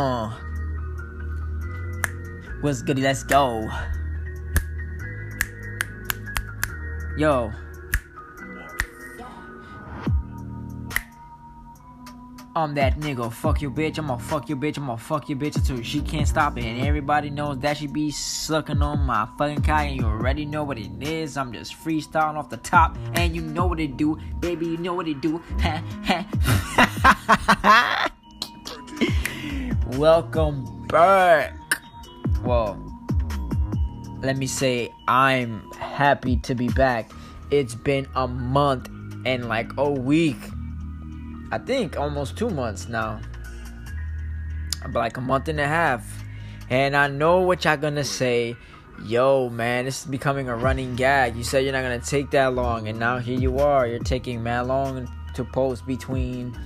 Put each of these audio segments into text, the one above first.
Uh. What's goody? Let's go. Yo. I'm that nigga. Fuck your bitch. I'm gonna fuck your bitch. I'm gonna fuck your bitch until she can't stop it. And everybody knows that she be sucking on my fucking cock. And you already know what it is. I'm just freestyling off the top. And you know what it do. Baby, you know what it do. Welcome back. Well, let me say I'm happy to be back. It's been a month and like a week I think almost two months now. But like a month and a half. And I know what y'all gonna say. Yo, man, this is becoming a running gag. You said you're not gonna take that long, and now here you are. You're taking man long to post between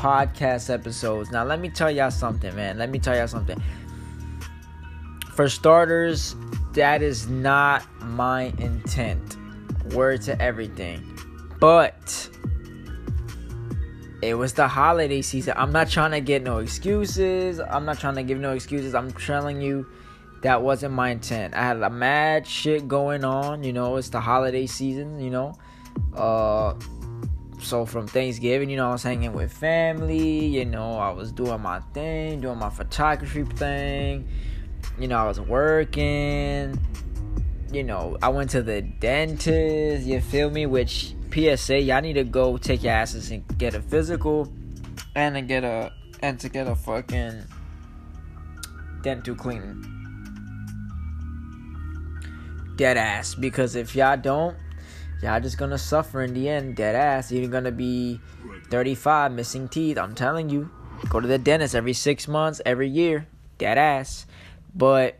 podcast episodes. Now, let me tell y'all something, man. Let me tell y'all something. For starters, that is not my intent. Word to everything. But it was the holiday season. I'm not trying to get no excuses. I'm not trying to give no excuses. I'm telling you that wasn't my intent. I had a mad shit going on, you know, it's the holiday season, you know. Uh so from Thanksgiving, you know, I was hanging with family, you know, I was doing my thing, doing my photography thing. You know, I was working. You know, I went to the dentist, you feel me, which PSA, y'all need to go take your asses and get a physical and to get a and to get a fucking dental cleaning. Dead ass. Because if y'all don't, y'all just gonna suffer in the end. Dead ass. You're gonna be 35 missing teeth. I'm telling you. Go to the dentist every six months, every year. Dead ass. But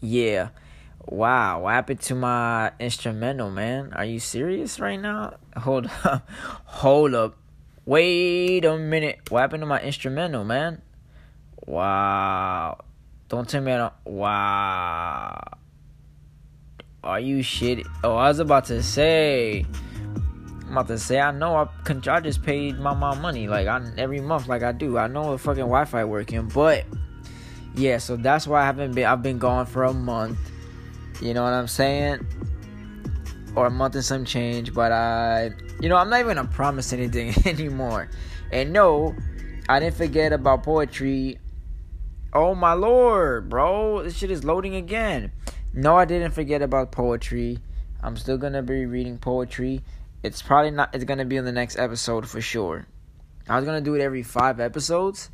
yeah. Wow, what happened to my instrumental, man? Are you serious right now? Hold up. Hold up. Wait a minute. What happened to my instrumental, man? Wow. Don't tell me I don't. Wow. Are you shit? Oh, I was about to say. I'm about to say, I know I, I just paid my mom money, like, I, every month, like I do. I know the fucking Wi Fi working, but. Yeah, so that's why I haven't been. I've been gone for a month you know what I'm saying? Or a month and some change, but I, you know, I'm not even gonna promise anything anymore. And no, I didn't forget about poetry. Oh my lord, bro, this shit is loading again. No, I didn't forget about poetry. I'm still gonna be reading poetry. It's probably not. It's gonna be in the next episode for sure. I was gonna do it every five episodes,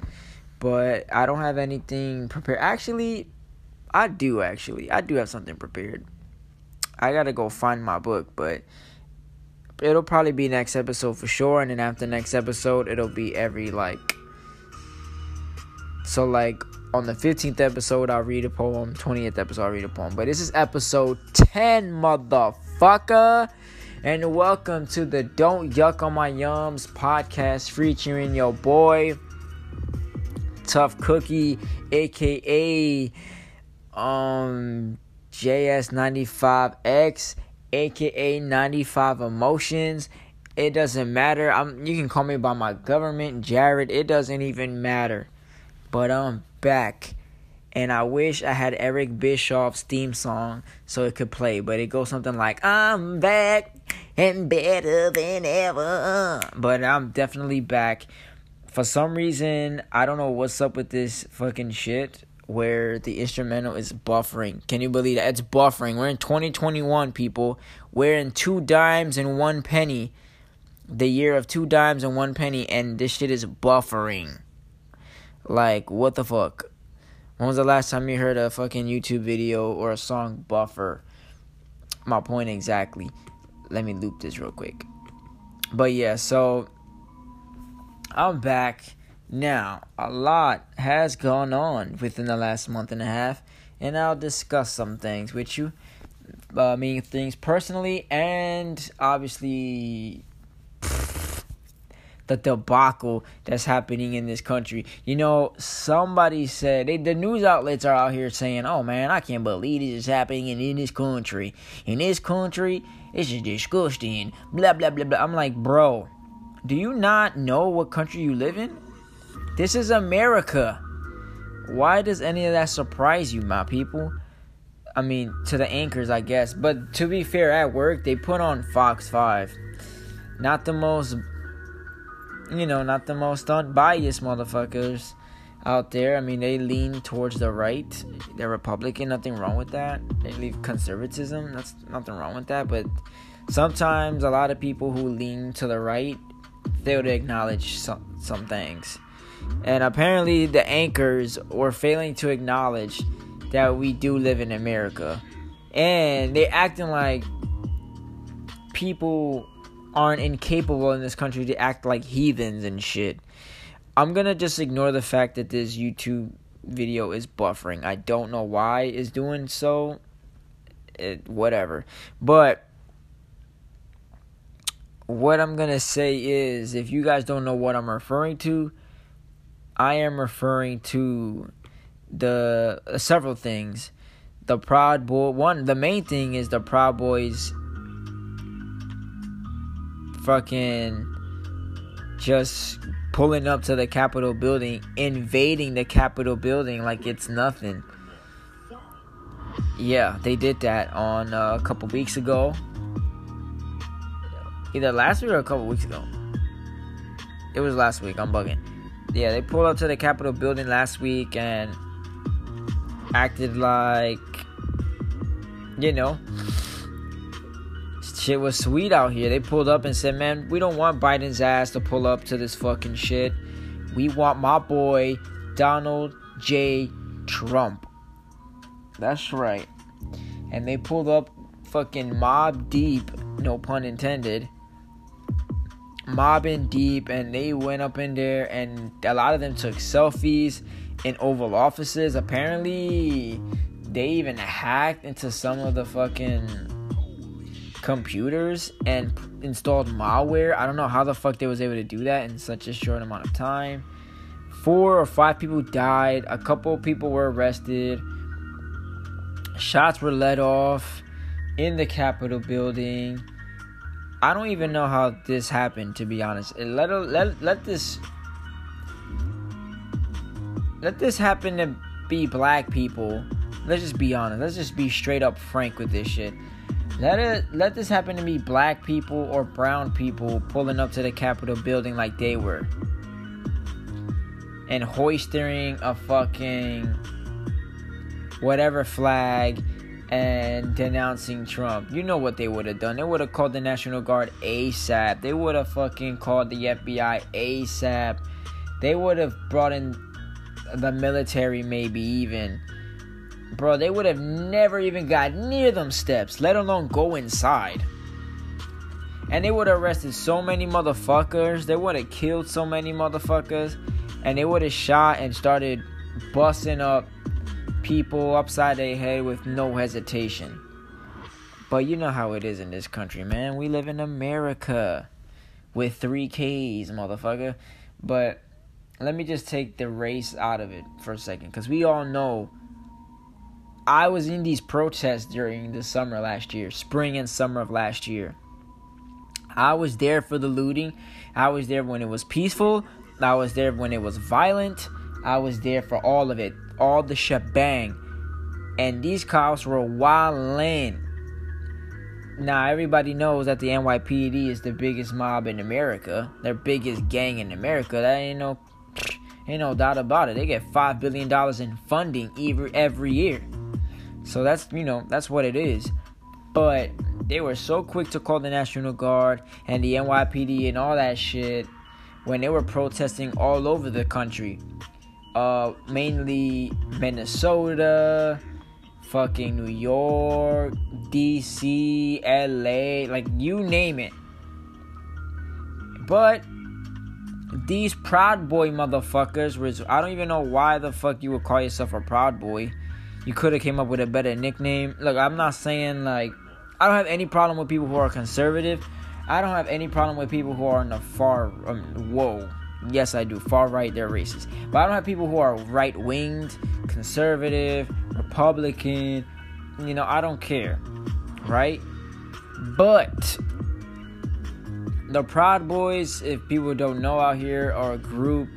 but I don't have anything prepared. Actually, I do actually. I do have something prepared. I gotta go find my book, but it'll probably be next episode for sure. And then after next episode, it'll be every like. So like on the fifteenth episode, I'll read a poem. Twentieth episode, I'll read a poem. But this is episode ten, motherfucker. And welcome to the Don't Yuck on My Yums podcast featuring your boy, Tough Cookie, aka um JS95X, aka 95 Emotions. It doesn't matter. I'm you can call me by my government, Jared. It doesn't even matter. But I'm back. And I wish I had Eric Bischoff's theme song so it could play, but it goes something like I'm back and better than ever. But I'm definitely back. For some reason, I don't know what's up with this fucking shit where the instrumental is buffering. Can you believe that? It's buffering. We're in 2021, people. We're in two dimes and one penny. The year of two dimes and one penny, and this shit is buffering. Like, what the fuck? When was the last time you heard a fucking YouTube video or a song buffer? My point exactly. Let me loop this real quick. But yeah, so I'm back now, a lot has gone on within the last month and a half, and I'll discuss some things with you. Uh, meaning things personally and obviously the debacle that's happening in this country. You know, somebody said they, the news outlets are out here saying, "Oh man, I can't believe this is happening in, in this country. In this country, it's just disgusting." Blah blah blah blah. I'm like, bro, do you not know what country you live in? This is America. Why does any of that surprise you, my people? I mean, to the anchors, I guess. But to be fair, at work, they put on Fox 5. Not the most, you know, not the most unbiased motherfuckers out there. I mean, they lean towards the right. They're Republican, nothing wrong with that. They leave conservatism, that's nothing wrong with that. But sometimes a lot of people who lean to the right fail to acknowledge some, some things. And apparently, the anchors were failing to acknowledge that we do live in America. And they acting like people aren't incapable in this country to act like heathens and shit. I'm gonna just ignore the fact that this YouTube video is buffering. I don't know why it's doing so. It, whatever. But what I'm gonna say is if you guys don't know what I'm referring to, I am referring to the uh, several things. The Proud Boy one the main thing is the Proud Boys fucking just pulling up to the Capitol building, invading the Capitol building like it's nothing. Yeah, they did that on uh, a couple weeks ago. Either last week or a couple weeks ago. It was last week, I'm bugging. Yeah, they pulled up to the Capitol building last week and acted like, you know, shit was sweet out here. They pulled up and said, man, we don't want Biden's ass to pull up to this fucking shit. We want my boy, Donald J. Trump. That's right. And they pulled up fucking mob deep, no pun intended. Mobbing deep, and they went up in there, and a lot of them took selfies in Oval offices. Apparently, they even hacked into some of the fucking computers and installed malware. I don't know how the fuck they was able to do that in such a short amount of time. Four or five people died. A couple people were arrested. Shots were let off in the Capitol building. I don't even know how this happened, to be honest. Let let let this let this happen to be black people. Let's just be honest. Let's just be straight up frank with this shit. Let it let this happen to be black people or brown people pulling up to the Capitol building like they were. And hoisting a fucking whatever flag and denouncing Trump. You know what they would have done. They would have called the National Guard ASAP. They would have fucking called the FBI ASAP. They would have brought in the military, maybe even bro, they would have never even got near them steps, let alone go inside. And they would have arrested so many motherfuckers. They would have killed so many motherfuckers. And they would have shot and started busting up people upside their head with no hesitation. But you know how it is in this country, man. We live in America with three Ks, motherfucker. But let me just take the race out of it for a second. Because we all know I was in these protests during the summer last year, spring and summer of last year. I was there for the looting. I was there when it was peaceful. I was there when it was violent. I was there for all of it, all the shebang. And these cops were wildin'. Now everybody knows that the NYPD is the biggest mob in America, their biggest gang in America. That ain't no, ain't no doubt about it. They get five billion dollars in funding every every year. So that's, you know, that's what it is. But they were so quick to call the National Guard and the NYPD and all that shit when they were protesting all over the country. Uh, mainly Minnesota, fucking New York, DC, LA, like you name it. But these Proud Boy motherfuckers was I don't even know why the fuck you would call yourself a Proud Boy you could have came up with a better nickname. Look, I'm not saying like I don't have any problem with people who are conservative. I don't have any problem with people who are in the far um, whoa. Yes, I do. Far right, they're racist. But I don't have people who are right winged, conservative, Republican. You know, I don't care. Right? But the Proud Boys, if people don't know out here, are a group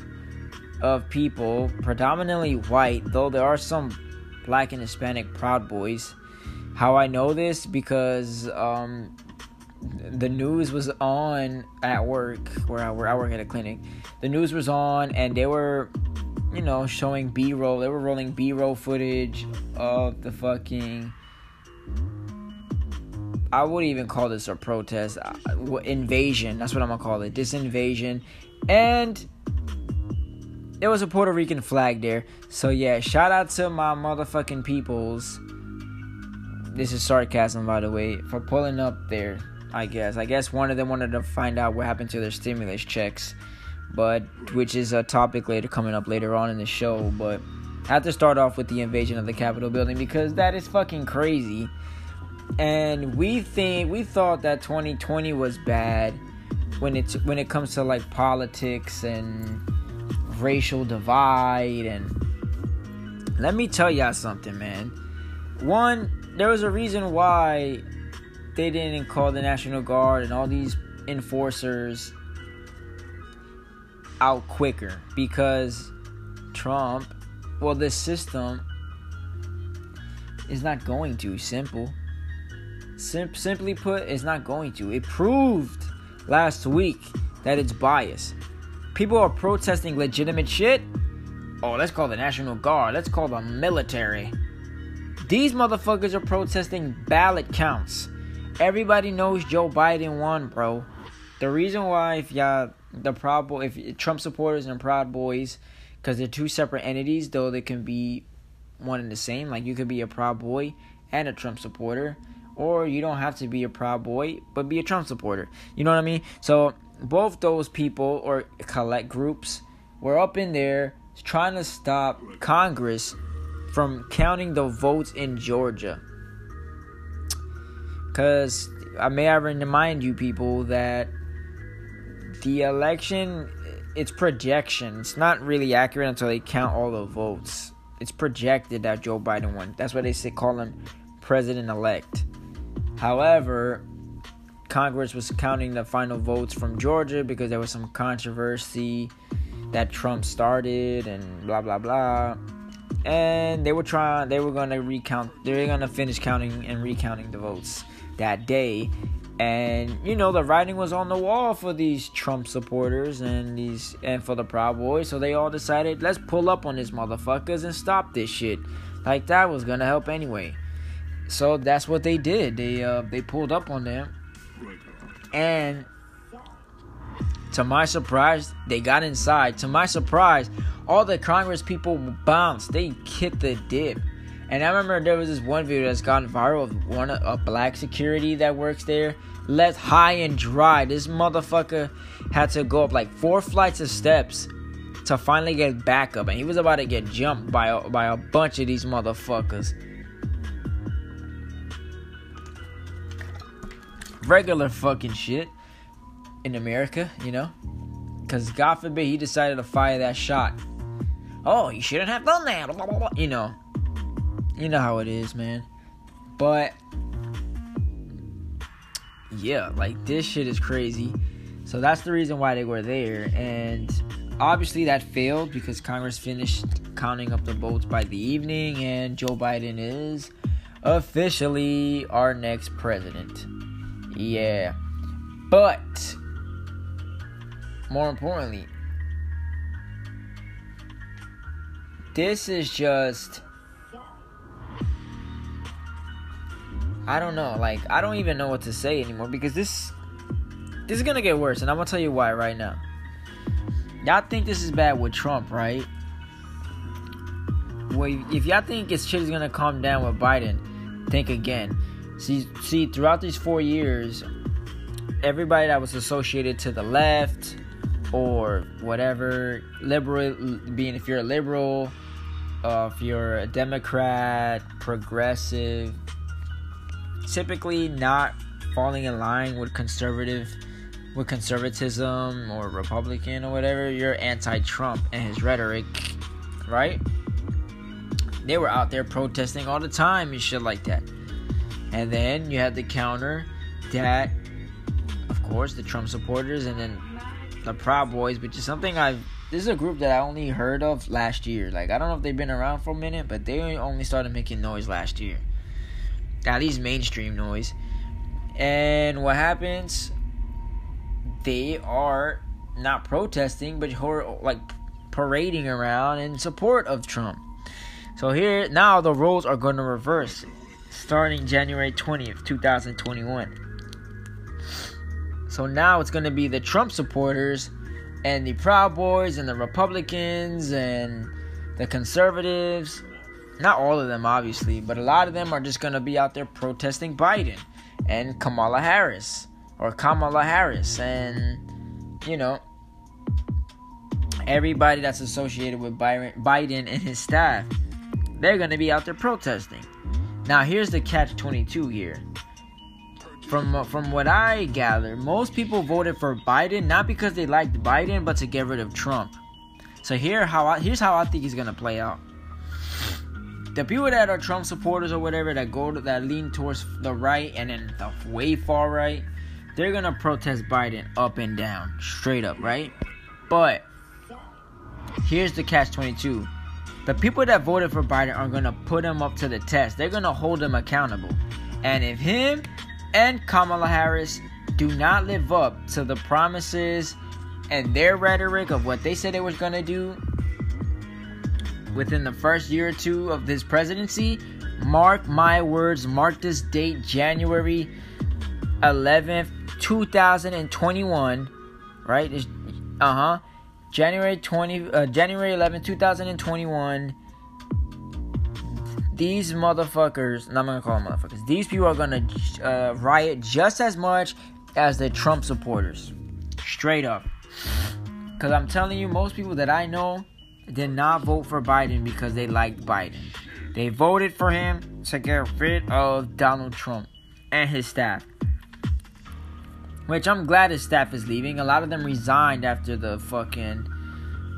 of people, predominantly white, though there are some black and Hispanic Proud Boys. How I know this because um, the news was on at work where I, where I work at a clinic. The news was on and they were, you know, showing B roll. They were rolling B roll footage of the fucking. I wouldn't even call this a protest. Uh, invasion. That's what I'm gonna call it. This invasion. And there was a Puerto Rican flag there. So yeah, shout out to my motherfucking peoples. This is sarcasm, by the way, for pulling up there. I guess. I guess one of them wanted to find out what happened to their stimulus checks, but which is a topic later coming up later on in the show. But I have to start off with the invasion of the Capitol building because that is fucking crazy. And we think we thought that 2020 was bad when it's when it comes to like politics and racial divide and let me tell y'all something, man. One, there was a reason why they didn't call the National Guard and all these enforcers out quicker because Trump, well, this system is not going to. Simple. Sim- simply put, it's not going to. It proved last week that it's biased. People are protesting legitimate shit. Oh, let's call the National Guard. Let's call the military. These motherfuckers are protesting ballot counts. Everybody knows Joe Biden won, bro. The reason why, if y'all, the Proud if Trump supporters and Proud Boys, because they're two separate entities, though they can be one and the same. Like you could be a Proud Boy and a Trump supporter, or you don't have to be a Proud Boy but be a Trump supporter. You know what I mean? So both those people or collect groups were up in there trying to stop Congress from counting the votes in Georgia. Because uh, I may have remind you people that the election, it's projection. It's not really accurate until they count all the votes. It's projected that Joe Biden won. That's why they say call him president elect. However, Congress was counting the final votes from Georgia because there was some controversy that Trump started and blah blah blah. And they were trying they were gonna recount they were gonna finish counting and recounting the votes that day. And you know the writing was on the wall for these Trump supporters and these and for the Proud Boys, so they all decided let's pull up on these motherfuckers and stop this shit. Like that was gonna help anyway. So that's what they did. They uh they pulled up on them and to my surprise, they got inside. To my surprise, all the Congress people bounced. They kicked the dip. And I remember there was this one video that's gone viral of one a black security that works there left high and dry. This motherfucker had to go up like four flights of steps to finally get back up, and he was about to get jumped by a, by a bunch of these motherfuckers. Regular fucking shit in America, you know? Because God forbid he decided to fire that shot. Oh, you shouldn't have done that. You know. You know how it is, man. But, yeah, like this shit is crazy. So that's the reason why they were there. And obviously that failed because Congress finished counting up the votes by the evening. And Joe Biden is officially our next president. Yeah. But more importantly, this is just I don't know, like I don't even know what to say anymore because this this is gonna get worse, and I'm gonna tell you why right now. Y'all think this is bad with Trump, right? Well, if y'all think it's shit is gonna calm down with Biden, think again. See, see, throughout these four years, everybody that was associated to the left or whatever, liberal, being if you're a liberal, uh, if you're a Democrat, progressive, typically not falling in line with conservative, with conservatism or Republican or whatever, you're anti-Trump and his rhetoric, right? They were out there protesting all the time and shit like that. And then you had the counter that, of course, the Trump supporters, and then the Proud Boys, which is something I've. This is a group that I only heard of last year. Like I don't know if they've been around for a minute, but they only started making noise last year. At least mainstream noise. And what happens? They are not protesting, but like parading around in support of Trump. So here now the roles are going to reverse starting January 20th, 2021. So now it's going to be the Trump supporters and the Proud Boys and the Republicans and the conservatives. Not all of them, obviously, but a lot of them are just going to be out there protesting Biden and Kamala Harris or Kamala Harris and, you know, everybody that's associated with Biden and his staff. They're going to be out there protesting. Now, here's the catch 22 here. From uh, from what I gather, most people voted for Biden not because they liked Biden, but to get rid of Trump. So here how I, here's how I think he's gonna play out. The people that are Trump supporters or whatever that go to, that lean towards the right and then the way far right, they're gonna protest Biden up and down, straight up, right? But here's the catch 22 the people that voted for Biden are gonna put him up to the test. They're gonna hold him accountable. And if him and Kamala Harris do not live up to the promises and their rhetoric of what they said they was going to do within the first year or two of this presidency, mark my words, mark this date, January 11th, 2021, right? Uh huh. January 20, uh, January 11, 2021 these motherfuckers, I'm not gonna call them motherfuckers, these people are gonna uh, riot just as much as the Trump supporters. Straight up. Because I'm telling you, most people that I know did not vote for Biden because they liked Biden. They voted for him to get rid of Donald Trump and his staff. Which I'm glad his staff is leaving. A lot of them resigned after the fucking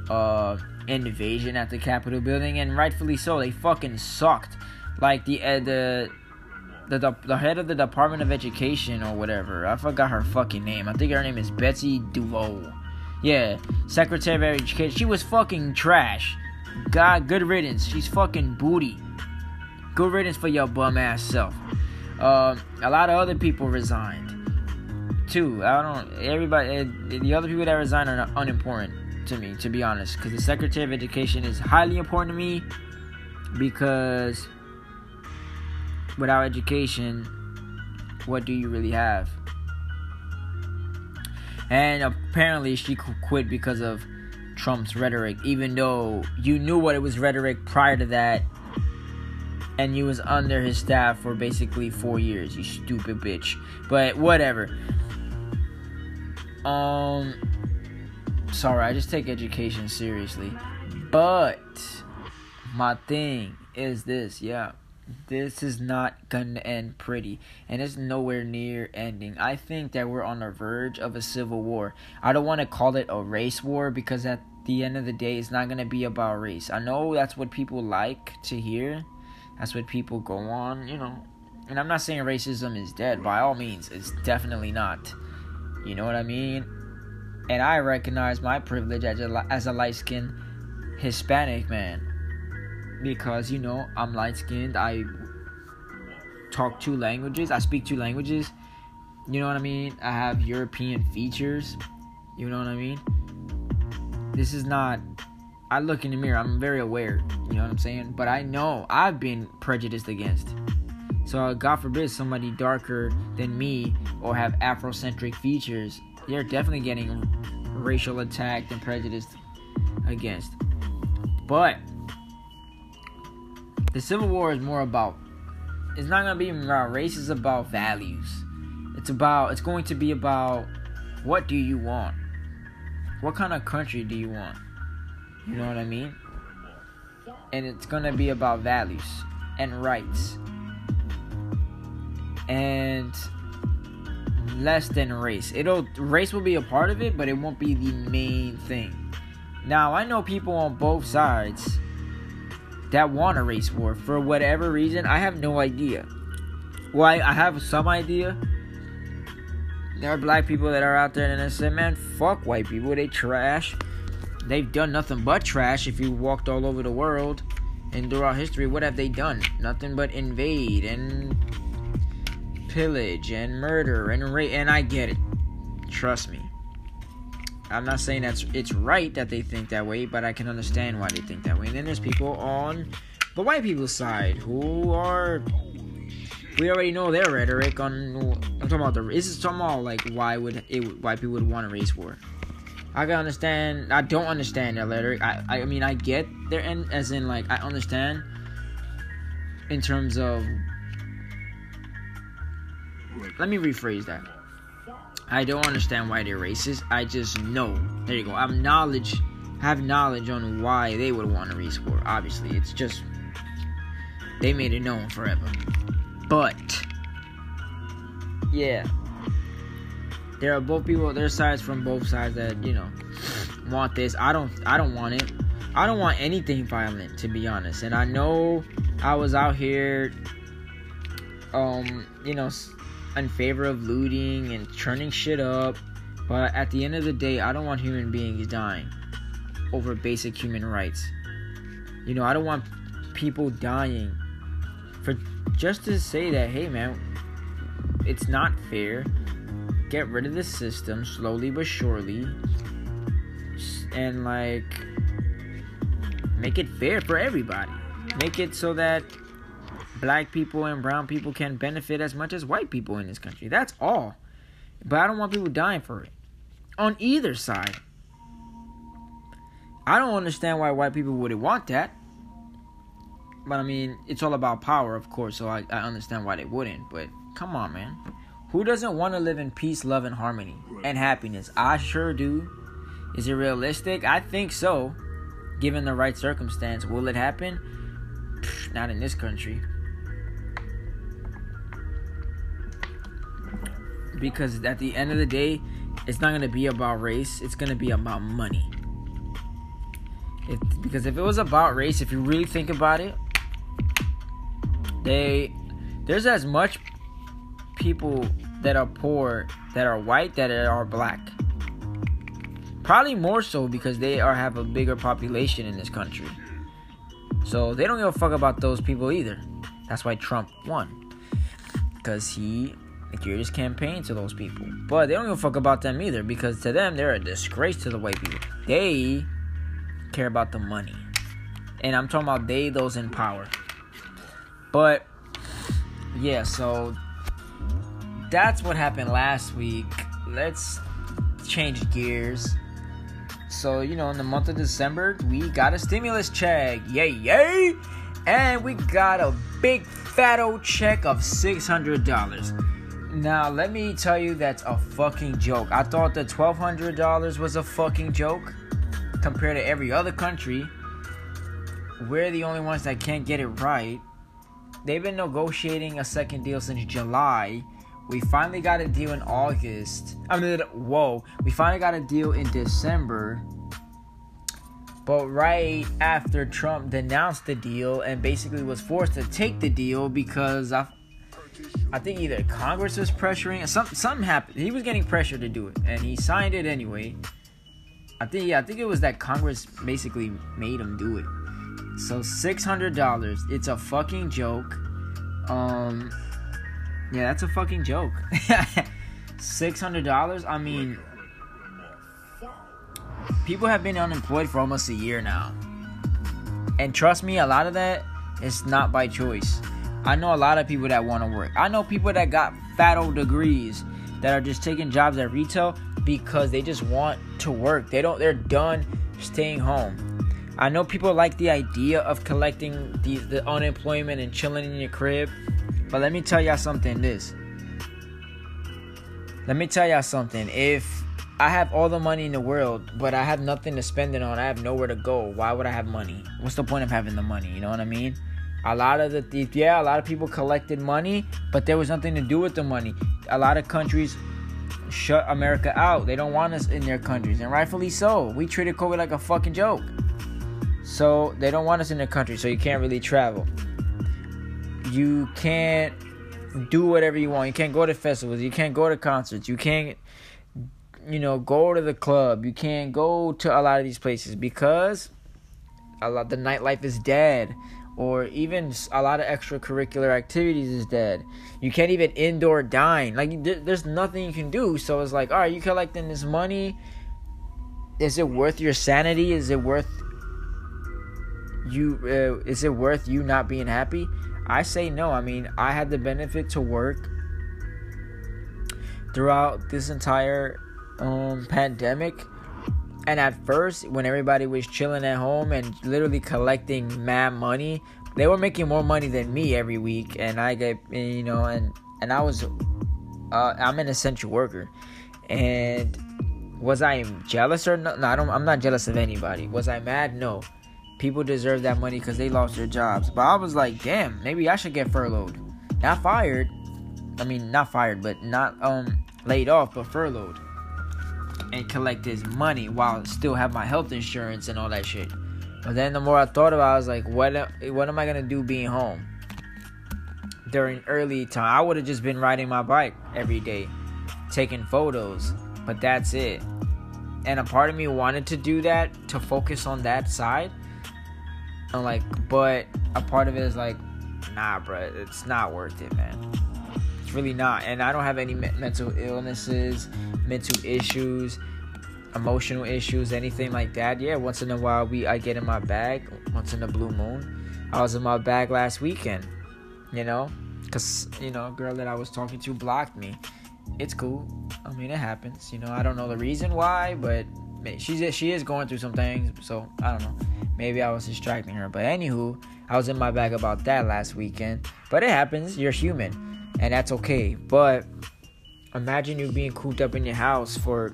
uh invasion at the Capitol building, and rightfully so. They fucking sucked. Like the uh, the. The, the, the head of the Department of Education or whatever. I forgot her fucking name. I think her name is Betsy DeVos. Yeah, Secretary of Education. She was fucking trash. God, good riddance. She's fucking booty. Good riddance for your bum ass self. Um, a lot of other people resigned too. I don't. Everybody, eh, the other people that resigned are unimportant to me, to be honest, because the Secretary of Education is highly important to me because without education, what do you really have? And apparently, she quit because of Trump's rhetoric, even though you knew what it was rhetoric prior to that, and you was under his staff for basically four years. You stupid bitch. But whatever. Um sorry, I just take education seriously. But my thing is this, yeah. This is not gonna end pretty, and it's nowhere near ending. I think that we're on the verge of a civil war. I don't want to call it a race war because at the end of the day, it's not gonna be about race. I know that's what people like to hear, that's what people go on, you know. And I'm not saying racism is dead, by all means, it's definitely not. You know what I mean? and I recognize my privilege as a, as a light skinned Hispanic man because you know I'm light skinned. I talk two languages. I speak two languages. You know what I mean? I have European features. You know what I mean? This is not. I look in the mirror. I'm very aware. You know what I'm saying? But I know I've been prejudiced against. So God forbid somebody darker than me or have Afrocentric features they're definitely getting racial attacked and prejudiced against. But the Civil War is more about it's not gonna be about race, it's about values. It's about it's going to be about what do you want? What kind of country do you want? You know what I mean? And it's gonna be about values and rights. And less than race. It'll race will be a part of it, but it won't be the main thing. Now, I know people on both sides that want a race war for whatever reason. I have no idea. Well, I, I have some idea. there are black people that are out there and they say, man, fuck white people. They trash. They've done nothing but trash if you walked all over the world and throughout history. What have they done? Nothing but invade and pillage and murder and rape. And I get it. Trust me. I'm not saying that's it's right that they think that way, but I can understand why they think that way. And then there's people on the white people's side who are we already know their rhetoric on. I'm talking about the. This is talking about like why would it why people would want a race war. I can understand. I don't understand their rhetoric. I I mean I get their end as in like I understand in terms of. Let me rephrase that. I don't understand why they're racist. I just know. There you go. I have knowledge. Have knowledge on why they would want to war. Obviously, it's just they made it known forever. But yeah, there are both people. There's sides from both sides that you know want this. I don't. I don't want it. I don't want anything violent, to be honest. And I know I was out here, um, you know, in favor of looting and churning shit up. But at the end of the day, I don't want human beings dying over basic human rights. You know, I don't want people dying for just to say that, hey man, it's not fair. Get rid of the system slowly but surely, and like make it fair for everybody. Make it so that black people and brown people can benefit as much as white people in this country. That's all. But I don't want people dying for it. On either side. I don't understand why white people would want that. But I mean, it's all about power, of course, so I, I understand why they wouldn't. But come on, man. Who doesn't want to live in peace, love, and harmony and happiness? I sure do. Is it realistic? I think so. Given the right circumstance, will it happen? Pfft, not in this country. Because at the end of the day, it's not going to be about race, it's going to be about money. Because if it was about race, if you really think about it, they there's as much people that are poor that are white that are black. Probably more so because they are have a bigger population in this country. So they don't give a fuck about those people either. That's why Trump won. Because he geared his campaign to those people. But they don't give a fuck about them either because to them they're a disgrace to the white people. They care about the money. And I'm talking about they, those in power. But yeah, so that's what happened last week. Let's change gears. So, you know, in the month of December, we got a stimulus check. Yay, yay! And we got a big fat old check of $600. Now, let me tell you, that's a fucking joke. I thought the $1,200 was a fucking joke compared to every other country. We're the only ones that can't get it right they've been negotiating a second deal since July. We finally got a deal in August. I mean, whoa, we finally got a deal in December. But right after Trump denounced the deal and basically was forced to take the deal because I, I think either Congress was pressuring, some something happened. He was getting pressure to do it, and he signed it anyway. I think yeah, I think it was that Congress basically made him do it. So six hundred dollars. It's a fucking joke. Um, yeah, that's a fucking joke. six hundred dollars. I mean, people have been unemployed for almost a year now, and trust me, a lot of that is not by choice. I know a lot of people that want to work. I know people that got fat old degrees that are just taking jobs at retail because they just want to work. They don't. They're done staying home I know people like the idea of collecting the, the unemployment and chilling in your crib, but let me tell y'all something this. Let me tell y'all something. If I have all the money in the world, but I have nothing to spend it on, I have nowhere to go, why would I have money? What's the point of having the money? You know what I mean? A lot of the yeah, a lot of people collected money, but there was nothing to do with the money. A lot of countries shut America out. They don't want us in their countries, and rightfully so. We treated COVID like a fucking joke. So they don't want us in the country, so you can't really travel. You can't do whatever you want. You can't go to festivals. You can't go to concerts. You can't, you know, go to the club. You can't go to a lot of these places because a lot the nightlife is dead, or even a lot of extracurricular activities is dead. You can't even indoor dine. Like there's nothing you can do. So it's like, all right, you collecting this money. Is it worth your sanity? Is it worth you? Uh, is it worth you not being happy? I say no. I mean, I had the benefit to work throughout this entire um, pandemic. And at first, when everybody was chilling at home and literally collecting mad money, they were making more money than me every week. And I get, you know, and and I was, uh, I'm an essential worker. And was I jealous or no? No, I don't. I'm not jealous of anybody. Was I mad? No people deserve that money because they lost their jobs. But I was like, damn, maybe I should get furloughed. Not fired. I mean, not fired, but not um laid off, but furloughed. And collect his money while still have my health insurance and all that shit. But then the more I thought about it, I was like, what, what am I to do being home? During early time, I would have just been riding my bike every day, taking photos. But that's it. And a part of me wanted to do that to focus on that side I'm like, but a part of it is like, nah, bro, it's not worth it, man. It's really not. And I don't have any me- mental illnesses, mental issues, emotional issues, anything like that. Yeah, once in a while we I get in my bag. Once in a blue moon, I was in my bag last weekend. You know, cause you know, girl that I was talking to blocked me. It's cool. I mean, it happens. You know, I don't know the reason why, but she's she is going through some things, so I don't know. Maybe I was distracting her. But anywho, I was in my bag about that last weekend. But it happens. You're human, and that's okay. But imagine you being cooped up in your house for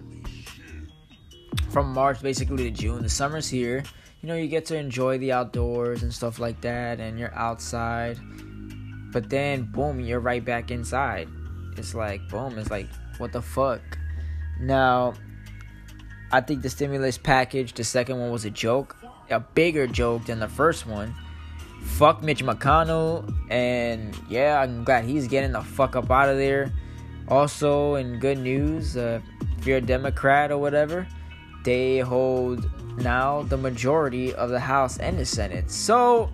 from March basically to June. The summer's here. You know, you get to enjoy the outdoors and stuff like that, and you're outside. But then, boom, you're right back inside. It's like, boom, it's like, what the fuck? Now, I think the stimulus package, the second one was a joke, a bigger joke than the first one. Fuck Mitch McConnell, and yeah, I'm glad he's getting the fuck up out of there. Also, in good news, uh, if you're a Democrat or whatever, they hold now the majority of the House and the Senate. So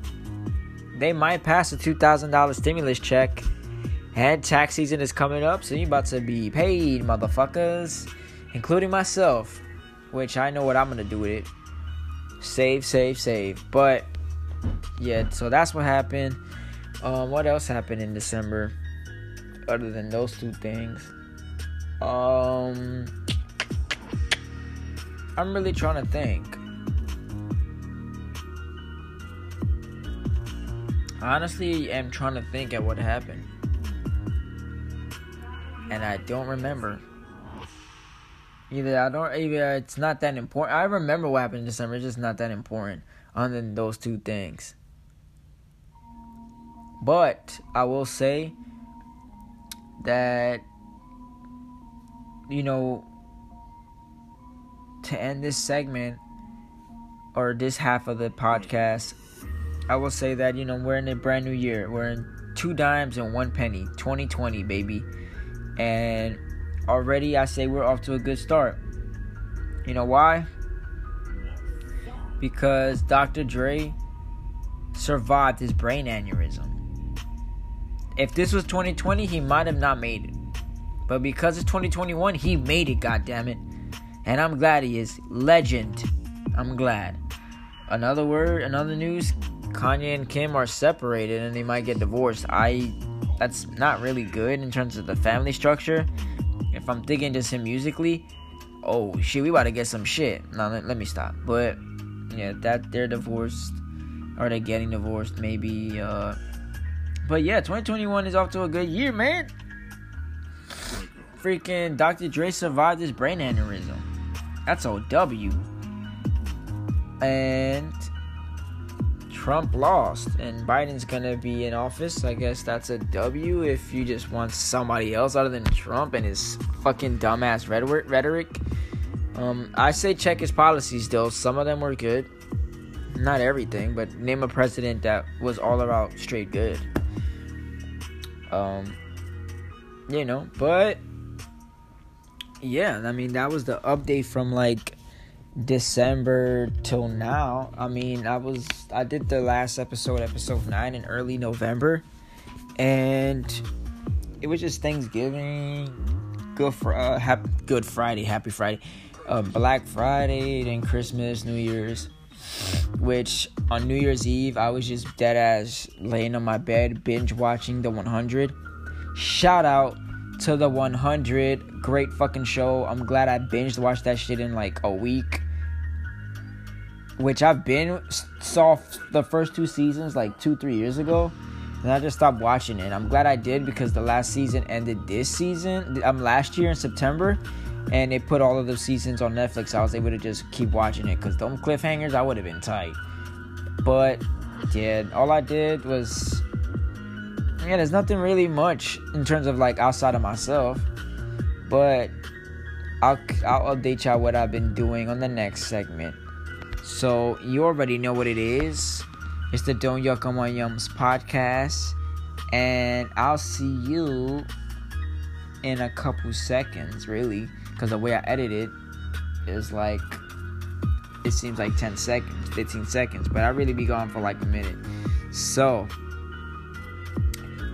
they might pass a two thousand dollar stimulus check. And tax season is coming up, so you're about to be paid, motherfuckers, including myself which I know what I'm gonna do with it. Save, save, save. But yeah, so that's what happened. Um, what else happened in December other than those two things? Um, I'm really trying to think. Honestly, I'm trying to think at what happened. And I don't remember. Either I don't either it's not that important. I remember what happened in December, it's just not that important other than those two things. But I will say that you know to end this segment or this half of the podcast, I will say that you know we're in a brand new year. We're in two dimes and one penny, 2020, baby. And already I say we're off to a good start. You know why? Because Dr. Dre survived his brain aneurysm. If this was 2020, he might have not made it. But because it's 2021, he made it, goddammit. And I'm glad he is. Legend. I'm glad. Another word, another news, Kanye and Kim are separated and they might get divorced. I that's not really good in terms of the family structure if I'm thinking just him musically, oh shit, we about to get some shit. Now let, let me stop. But yeah, that they're divorced Are they're getting divorced, maybe. Uh, but yeah, 2021 is off to a good year, man. Freaking Dr. Dre survived his brain aneurysm. That's a W. And Trump lost and Biden's gonna be in office. I guess that's a W if you just want somebody else other than Trump and his fucking dumbass rhetoric. Um, I say check his policies though. Some of them were good, not everything, but name a president that was all about straight good. Um, you know, but yeah, I mean that was the update from like December till now. I mean, I was I did the last episode, episode nine, in early November, and it was just Thanksgiving, good for uh, happy, Good Friday, Happy Friday, uh, Black Friday, then Christmas, New Year's. Which on New Year's Eve I was just dead ass laying on my bed binge watching the 100. Shout out to the 100. Great fucking show. I'm glad I binge watched that shit in like a week. Which I've been saw the first two seasons like two, three years ago. And I just stopped watching it. I'm glad I did because the last season ended this season. Um, last year in September. And they put all of those seasons on Netflix. I was able to just keep watching it because those cliffhangers, I would have been tight. But yeah, all I did was yeah, there's nothing really much in terms of like outside of myself, but I'll I'll update y'all what I've been doing on the next segment. So you already know what it is. It's the Don't Yuck on My Yums podcast, and I'll see you in a couple seconds, really, because the way I edit it is like it seems like 10 seconds, 15 seconds, but I really be gone for like a minute. So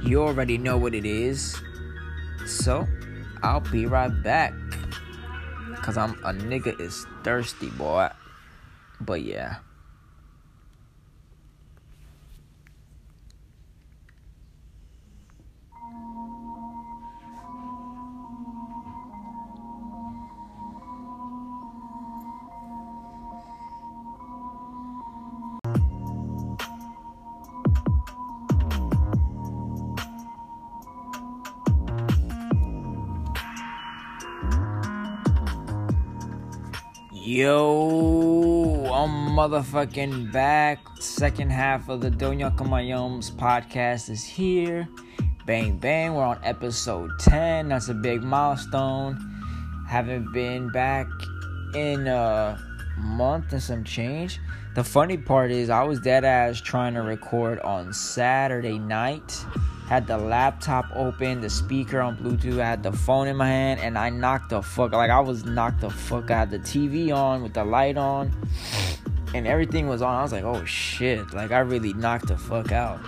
you already know what it is. So, I'll be right back. Cause I'm a nigga is thirsty, boy. But yeah. Yo, I'm motherfucking back. Second half of the Don't Yuck on My Yums podcast is here. Bang bang, we're on episode 10. That's a big milestone. Haven't been back in a month and some change. The funny part is, I was dead ass trying to record on Saturday night had the laptop open, the speaker on Bluetooth, I had the phone in my hand, and I knocked the fuck like I was knocked the fuck. I had the TV on with the light on, and everything was on. I was like, oh shit, like I really knocked the fuck out.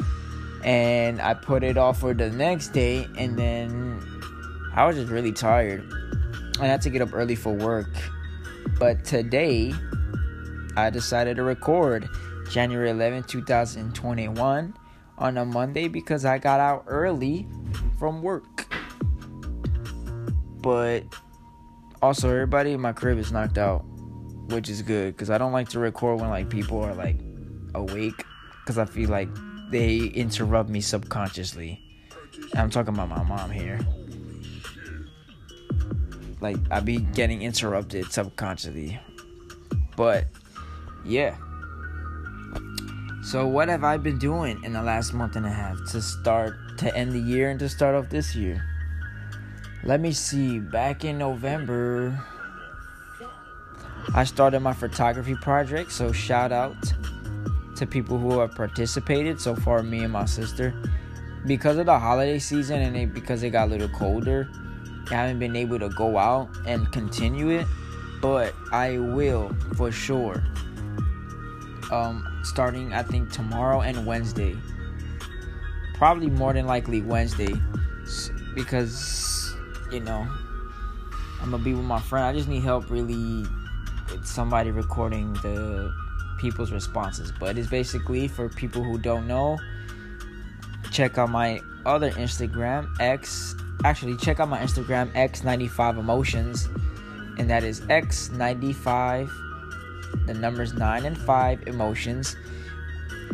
And I put it off for the next day, and then I was just really tired. I had to get up early for work. But today, I decided to record January 11, 2021 on a Monday because I got out early from work. But also, everybody in my crib is knocked out, which is good because I don't like to record when like people are like awake because I feel like they interrupt me subconsciously. I'm talking about my mom here. Like I be getting interrupted subconsciously. But yeah. So, what have I been doing in the last month and a half to start to end the year and to start off this year? Let me see. Back in November, I started my photography project. So, shout out to people who have participated so far, me and my sister. Because of the holiday season and it, because it got a little colder, I haven't been able to go out and continue it. But I will for sure um, starting I think tomorrow and Wednesday. Probably more than likely Wednesday because you know I'm gonna be with my friend. I just need help really with somebody recording the people's responses. But it's basically for people who don't know. Check out my other Instagram X. Actually, check out my Instagram X95 Emotions, and that is X95 the numbers 9 and 5 emotions.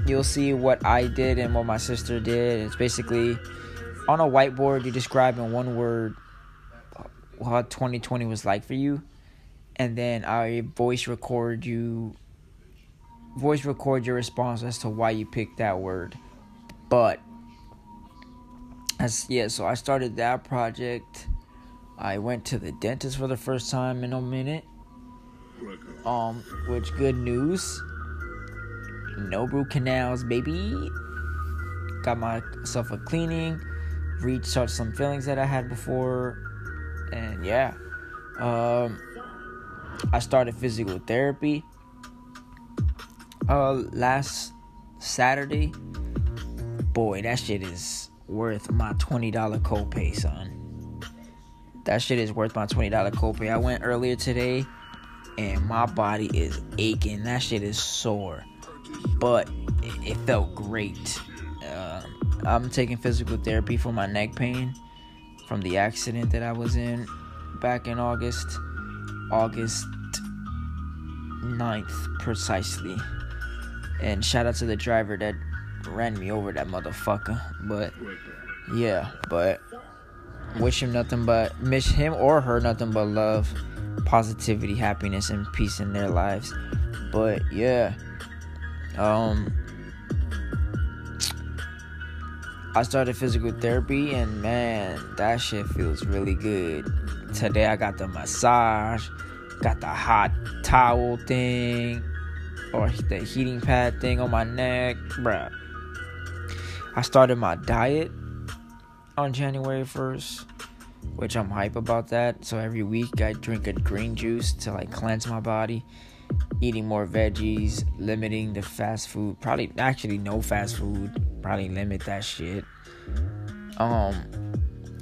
You'll see what i did and what my sister did. It's basically on a whiteboard you describe in one word what 2020 was like for you. And then i voice record you voice record your response as to why you picked that word. But as yeah so i started that project. I went to the dentist for the first time in a minute um, which good news. No root canals, baby. Got myself a cleaning. recharge some feelings that I had before, and yeah, um, I started physical therapy uh last Saturday. Boy, that shit is worth my twenty dollar copay, son. That shit is worth my twenty dollar copay. I went earlier today, and my body is aching. That shit is sore, but it, it felt great. Uh, I'm taking physical therapy for my neck pain from the accident that I was in back in August, August 9th precisely. And shout out to the driver that ran me over that motherfucker. But yeah, but wish him nothing but miss him or her nothing but love, positivity, happiness, and peace in their lives. But yeah, um, I started physical therapy and man, that shit feels really good. Today I got the massage, got the hot towel thing, or the heating pad thing on my neck, bruh. I started my diet on January 1st, which I'm hype about that. So every week I drink a green juice to like cleanse my body, eating more veggies, limiting the fast food, probably actually no fast food, probably limit that shit. Um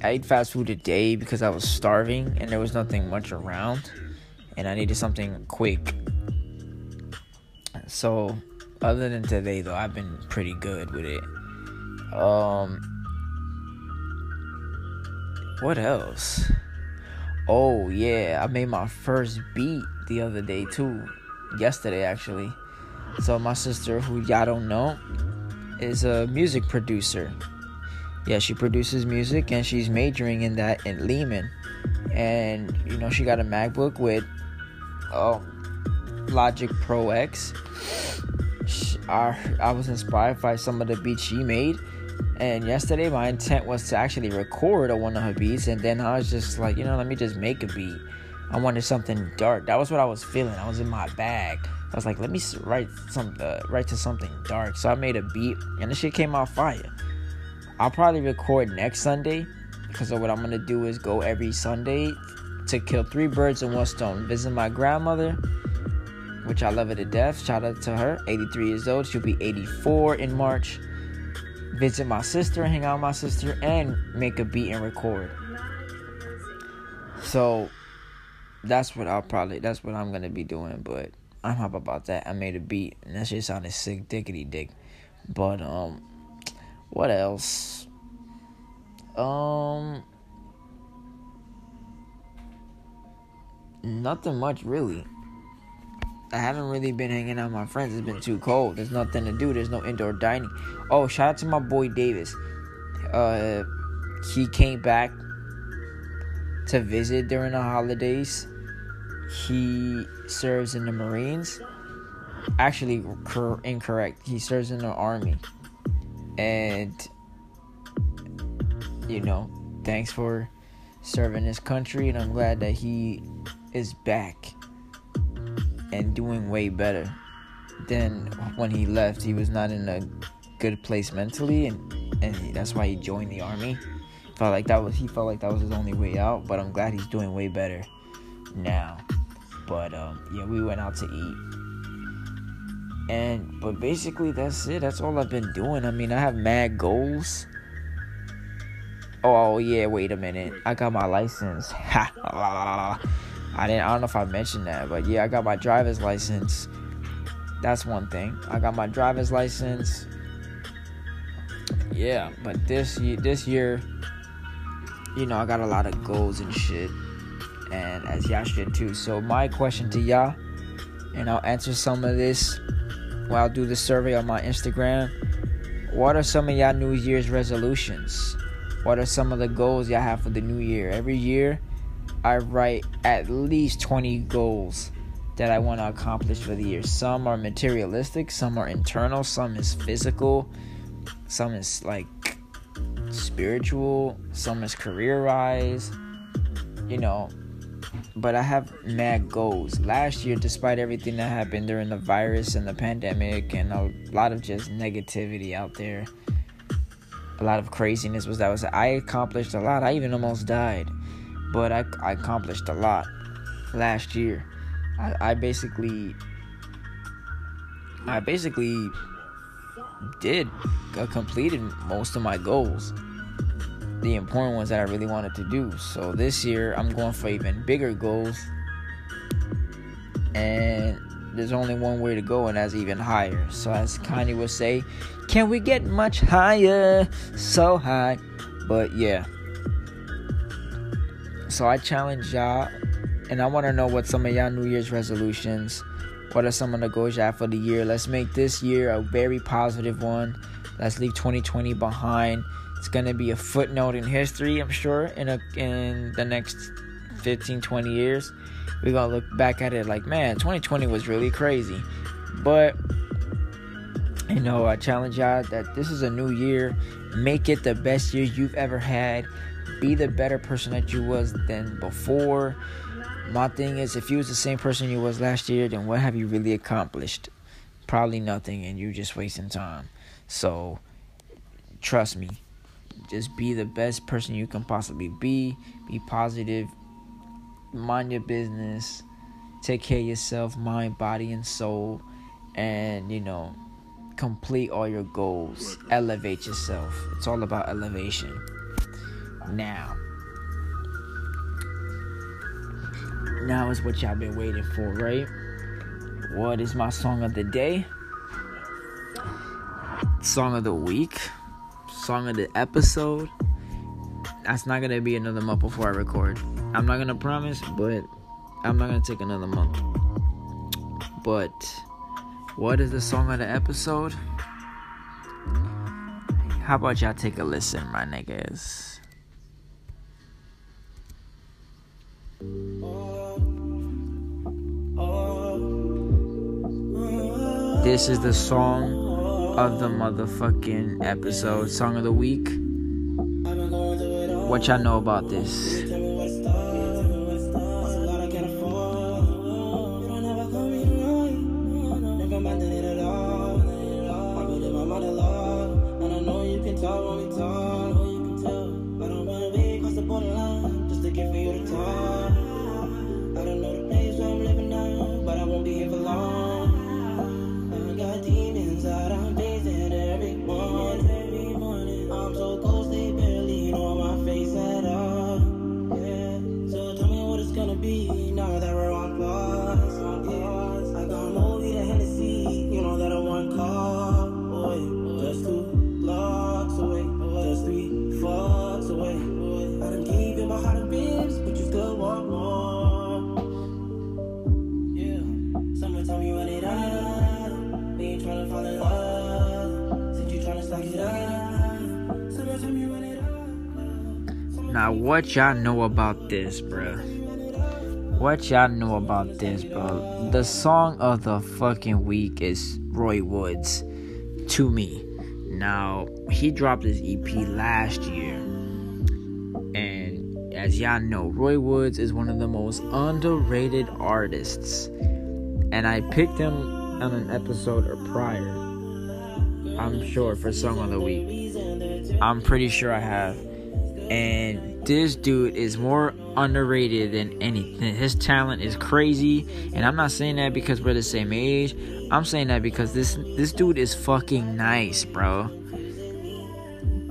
I ate fast food today because I was starving and there was nothing much around and I needed something quick. So, other than today though, I've been pretty good with it. Um what else? Oh yeah, I made my first beat the other day too. Yesterday actually. So my sister, who y'all don't know, is a music producer. Yeah, she produces music and she's majoring in that in Lehman. And you know, she got a MacBook with um Logic Pro X. I, I was inspired by some of the beats she made. And yesterday, my intent was to actually record a one of her beats. And then I was just like, you know, let me just make a beat. I wanted something dark. That was what I was feeling. I was in my bag. I was like, let me write some, uh, write to something dark. So I made a beat, and the shit came out fire. I'll probably record next Sunday because what I'm gonna do is go every Sunday to kill three birds in one stone. Visit my grandmother which I love her to death. Shout out to her, 83 years old. She'll be 84 in March. Visit my sister, hang out with my sister, and make a beat and record. So that's what I'll probably that's what I'm gonna be doing, but I'm happy about that. I made a beat and that shit sounded sick dickety dick. But um what else? Um nothing much really. I haven't really been hanging out with my friends. It's been too cold. There's nothing to do. There's no indoor dining. Oh, shout out to my boy Davis. Uh, he came back to visit during the holidays. He serves in the Marines. Actually, cor- incorrect. He serves in the Army. And, you know, thanks for serving his country. And I'm glad that he is back and doing way better than when he left. He was not in a good place mentally, and and he, that's why he joined the army. Felt like that was he felt like that was his only way out. But I'm glad he's doing way better now. But um, yeah, we went out to eat, and but basically that's it. That's all I've been doing. I mean, I have mad goals. Oh yeah, wait a minute. I got my license. I didn't. I don't know if I mentioned that, but yeah, I got my driver's license. That's one thing. I got my driver's license. Yeah, but this year, this year, you know, I got a lot of goals and shit, and as y'all should too. So my question to y'all, and I'll answer some of this while I do the survey on my Instagram. What are some of y'all New Year's resolutions? What are some of the goals y'all have for the new year? Every year I write at least 20 goals that I want to accomplish for the year. Some are materialistic, some are internal, some is physical, some is like spiritual, some is career wise, you know. But I have mad goals. Last year, despite everything that happened during the virus and the pandemic and a lot of just negativity out there, a lot of craziness was that was I accomplished a lot. I even almost died, but I, I accomplished a lot last year. I, I basically I basically did uh, completed most of my goals the important ones that I really wanted to do. So this year I'm going for even bigger goals. And there's only one way to go, and that's even higher. So, as Kanye would say, can we get much higher? So high. But yeah. So, I challenge y'all, and I want to know what some of y'all New Year's resolutions. What are some of the goals y'all for the year? Let's make this year a very positive one. Let's leave 2020 behind. It's gonna be a footnote in history, I'm sure, in a in the next 15, 20 years. We're gonna look back at it like, man, 2020 was really crazy. But you know, I challenge y'all that this is a new year. Make it the best year you've ever had. Be the better person that you was than before. My thing is, if you was the same person you was last year, then what have you really accomplished? Probably nothing, and you just wasting time. So, trust me, just be the best person you can possibly be. Be positive. Mind your business. Take care of yourself, mind, body, and soul. And, you know, complete all your goals. Elevate yourself. It's all about elevation. Now, now is what y'all been waiting for, right? What is my song of the day? Song of the week? song of the episode. That's not gonna be another month before I record. I'm not gonna promise, but I'm not gonna take another month. But what is the song of the episode? How about y'all take a listen, my niggas? This is the song of the motherfucking episode, song of the week. What y'all know about this? Y'all know about this, bro? What y'all know about this, bro? The song of the fucking week is Roy Woods to me. Now, he dropped his EP last year. And as y'all know, Roy Woods is one of the most underrated artists. And I picked him on an episode or prior. I'm sure for Song of the Week. I'm pretty sure I have and this dude is more underrated than anything. His talent is crazy, and I'm not saying that because we're the same age. I'm saying that because this this dude is fucking nice, bro.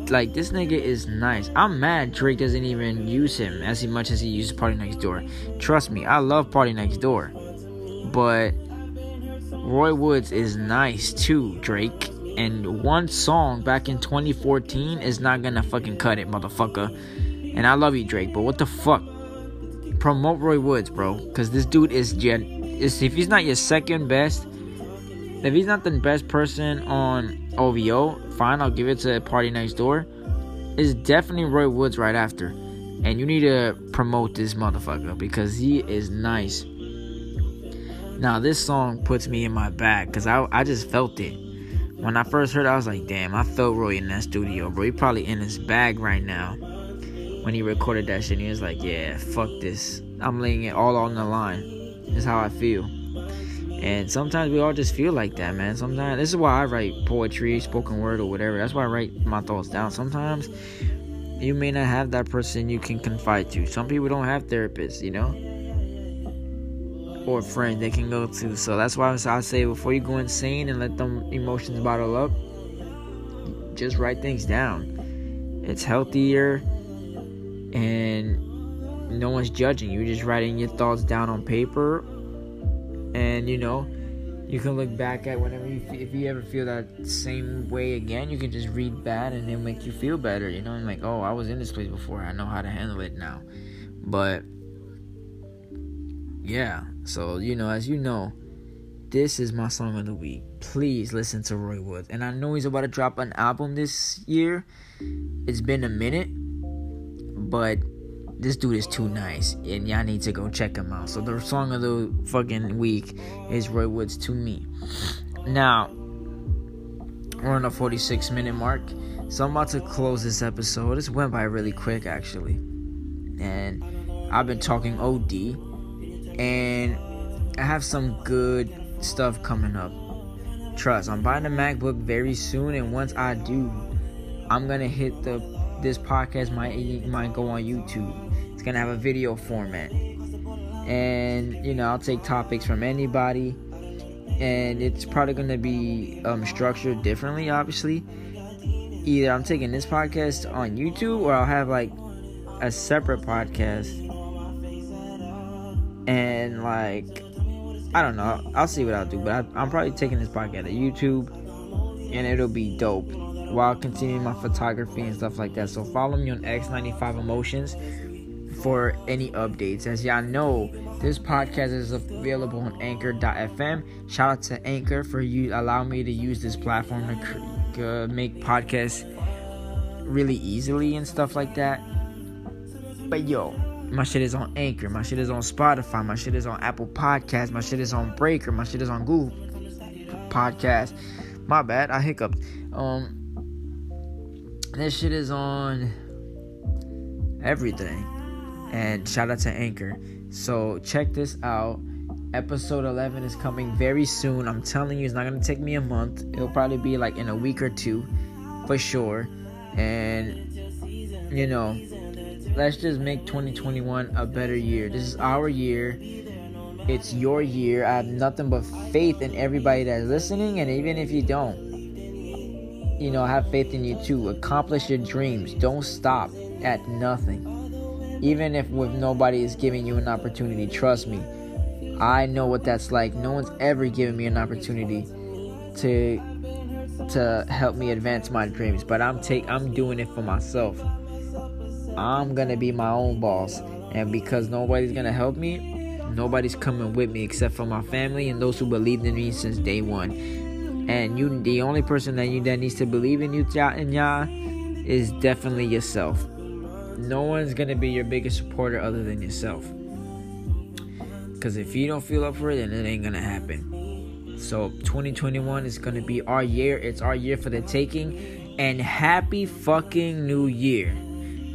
Like this nigga is nice. I'm mad Drake doesn't even use him as much as he uses PartyNextDoor. Trust me, I love PartyNextDoor, but Roy Woods is nice too, Drake and one song back in 2014 is not gonna fucking cut it, motherfucker. And I love you, Drake, but what the fuck? Promote Roy Woods, bro, because this dude is gen. Is if he's not your second best, if he's not the best person on OVO, fine, I'll give it to PartyNextDoor. It's definitely Roy Woods right after, and you need to promote this motherfucker because he is nice. Now this song puts me in my bag because I I just felt it. When I first heard it, I was like, damn, I felt Roy in that studio, bro. He probably in his bag right now. When he recorded that shit, he was like, yeah, fuck this. I'm laying it all on the line. That's how I feel. And sometimes we all just feel like that, man. Sometimes this is why I write poetry, spoken word, or whatever. That's why I write my thoughts down. Sometimes you may not have that person you can confide to. Some people don't have therapists, you know, or friends they can go to. So that's why I say before you go insane and let them emotions bottle up, just write things down. It's healthier and no one's judging you. You're just writing your thoughts down on paper. And you know you can look back at whenever you if you ever feel that same way again you can just read that and it'll make you feel better you know? And like oh i was in this place before. I know how to handle it now. But yeah. So you know as you know this is my song of the week. Please listen to roy woods. And i know he's about to drop an album this year. It's been a minute but this dude is too nice, and y'all need to go check him out. So the song of the fucking week is Roy Woods to me. Now we're on the 46 minute mark, so I'm about to close this episode. This went by really quick actually, and I've been talking OD, and I have some good stuff coming up. Trust, I'm buying a MacBook very soon, and once I do, I'm gonna hit the this podcast might might go on YouTube. It's gonna have a video format, and you know I'll take topics from anybody, and it's probably gonna be um, structured differently. Obviously, either I'm taking this podcast on YouTube or I'll have like a separate podcast, and like I don't know. I'll see what I'll do, but I, I'm probably taking this podcast to YouTube, and it'll be dope while continuing my photography and stuff like that. So follow me on X95 Emotions for any updates. As y'all know, this podcast is available on Anchor.fm. Shout out to Anchor for you allow me to use this platform to uh, make podcasts really easily and stuff like that. But yo, my shit is on Anchor. My shit is on Spotify. My shit is on Apple Podcasts. My shit is on Breaker. My shit is on Google Podcast. My bad, I hiccuped. Um, this shit is on everything. And shout out to Anchor. So check this out. Episode 11 is coming very soon. I'm telling you, it's not going to take me a month. It'll probably be like in a week or two for sure. And, you know, let's just make 2021 a better year. This is our year. It's your year. I have nothing but faith in everybody that's listening. And even if you don't, you know, have faith in you too. Accomplish your dreams. Don't stop at nothing. Even if with nobody is giving you an opportunity, trust me. I know what that's like. No one's ever given me an opportunity to to help me advance my dreams, but I'm take I'm doing it for myself. I'm going to be my own boss, and because nobody's going to help me, nobody's coming with me except for my family and those who believed in me since day 1 and you the only person that you that needs to believe in you in y'all is definitely yourself. No one's gonna be your biggest supporter other than yourself. Because if you don't feel up for it then it ain't gonna happen. So 2021 is gonna be our year. It's our year for the taking. And happy fucking new year.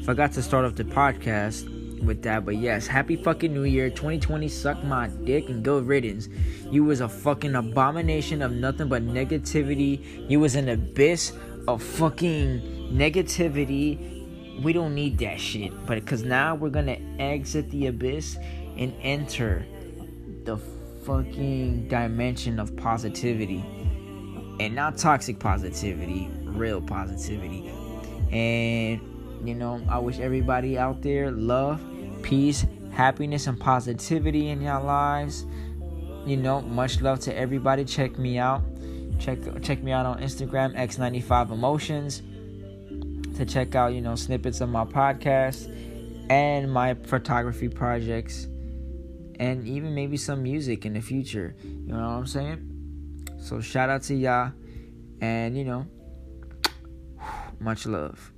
Forgot to start off the podcast with that. But yes, happy fucking new year. 2020 suck my dick and go riddance. You was a fucking abomination of nothing but negativity. You was an abyss of fucking negativity. We don't need that shit. But because now we're gonna exit the abyss and enter the fucking dimension of positivity. And not toxic positivity, real positivity. And you know, I wish everybody out there love, peace, happiness, and positivity in your lives. You know, much love to everybody. Check me out. Check check me out on Instagram X95 Emotions to check out, you know, snippets of my podcast and my photography projects and even maybe some music in the future. You know what I'm saying? So shout out to y'all and you know, much love.